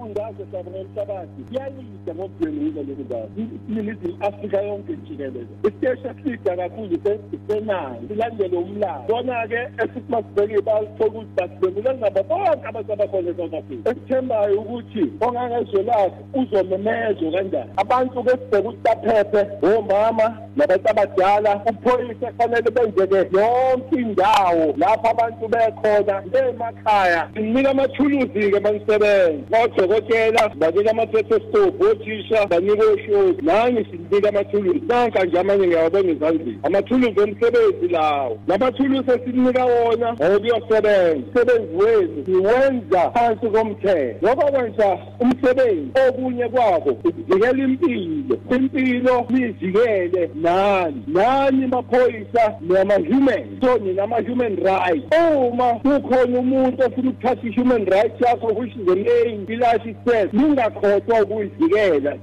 isifundazwe sabo nomhlabathi. Kuyayida ngokudwengula lolu ndawo iningizimu afrika yonke jikelele isiteshi esida kakhulu isenayo silandele umlando kona-ke esithi masibheke ibala sithola ukuthi basibengule ngabo bonke abantu abakhona e-south africa. Esithembayo ukuthi ongangezwe lakhe uzomemezwa kanjani? Abantu-ke sibheke ukuthi baphephe omama nabantu abadala uphoyisa kufanele benzeke yonke indawo lapho abantu bekhona emakhaya sinika amathuluzi-ke manisebenzi odokotela banika ama-thetostop othisha banika oshozi nani sinika amathuluzi. Nanka nje amanye ngiyawabona ezandleni. Amathuluzi omsebenzi lawo. Lamathuluzi esinika wona okuyosebenza umsebenzi wethu siwenza phansi komthetho. Ngoba kwenza umsebenzi okunye kwako ukuvikela impilo. Impilo niyivikele nani? Nani maphoyisa nama-human so ninama-human rights. Uma kukhona umuntu ofuna ukuthatha i-human rights yakho which is the main pillar itself ningakhohlwa ukuyivikela.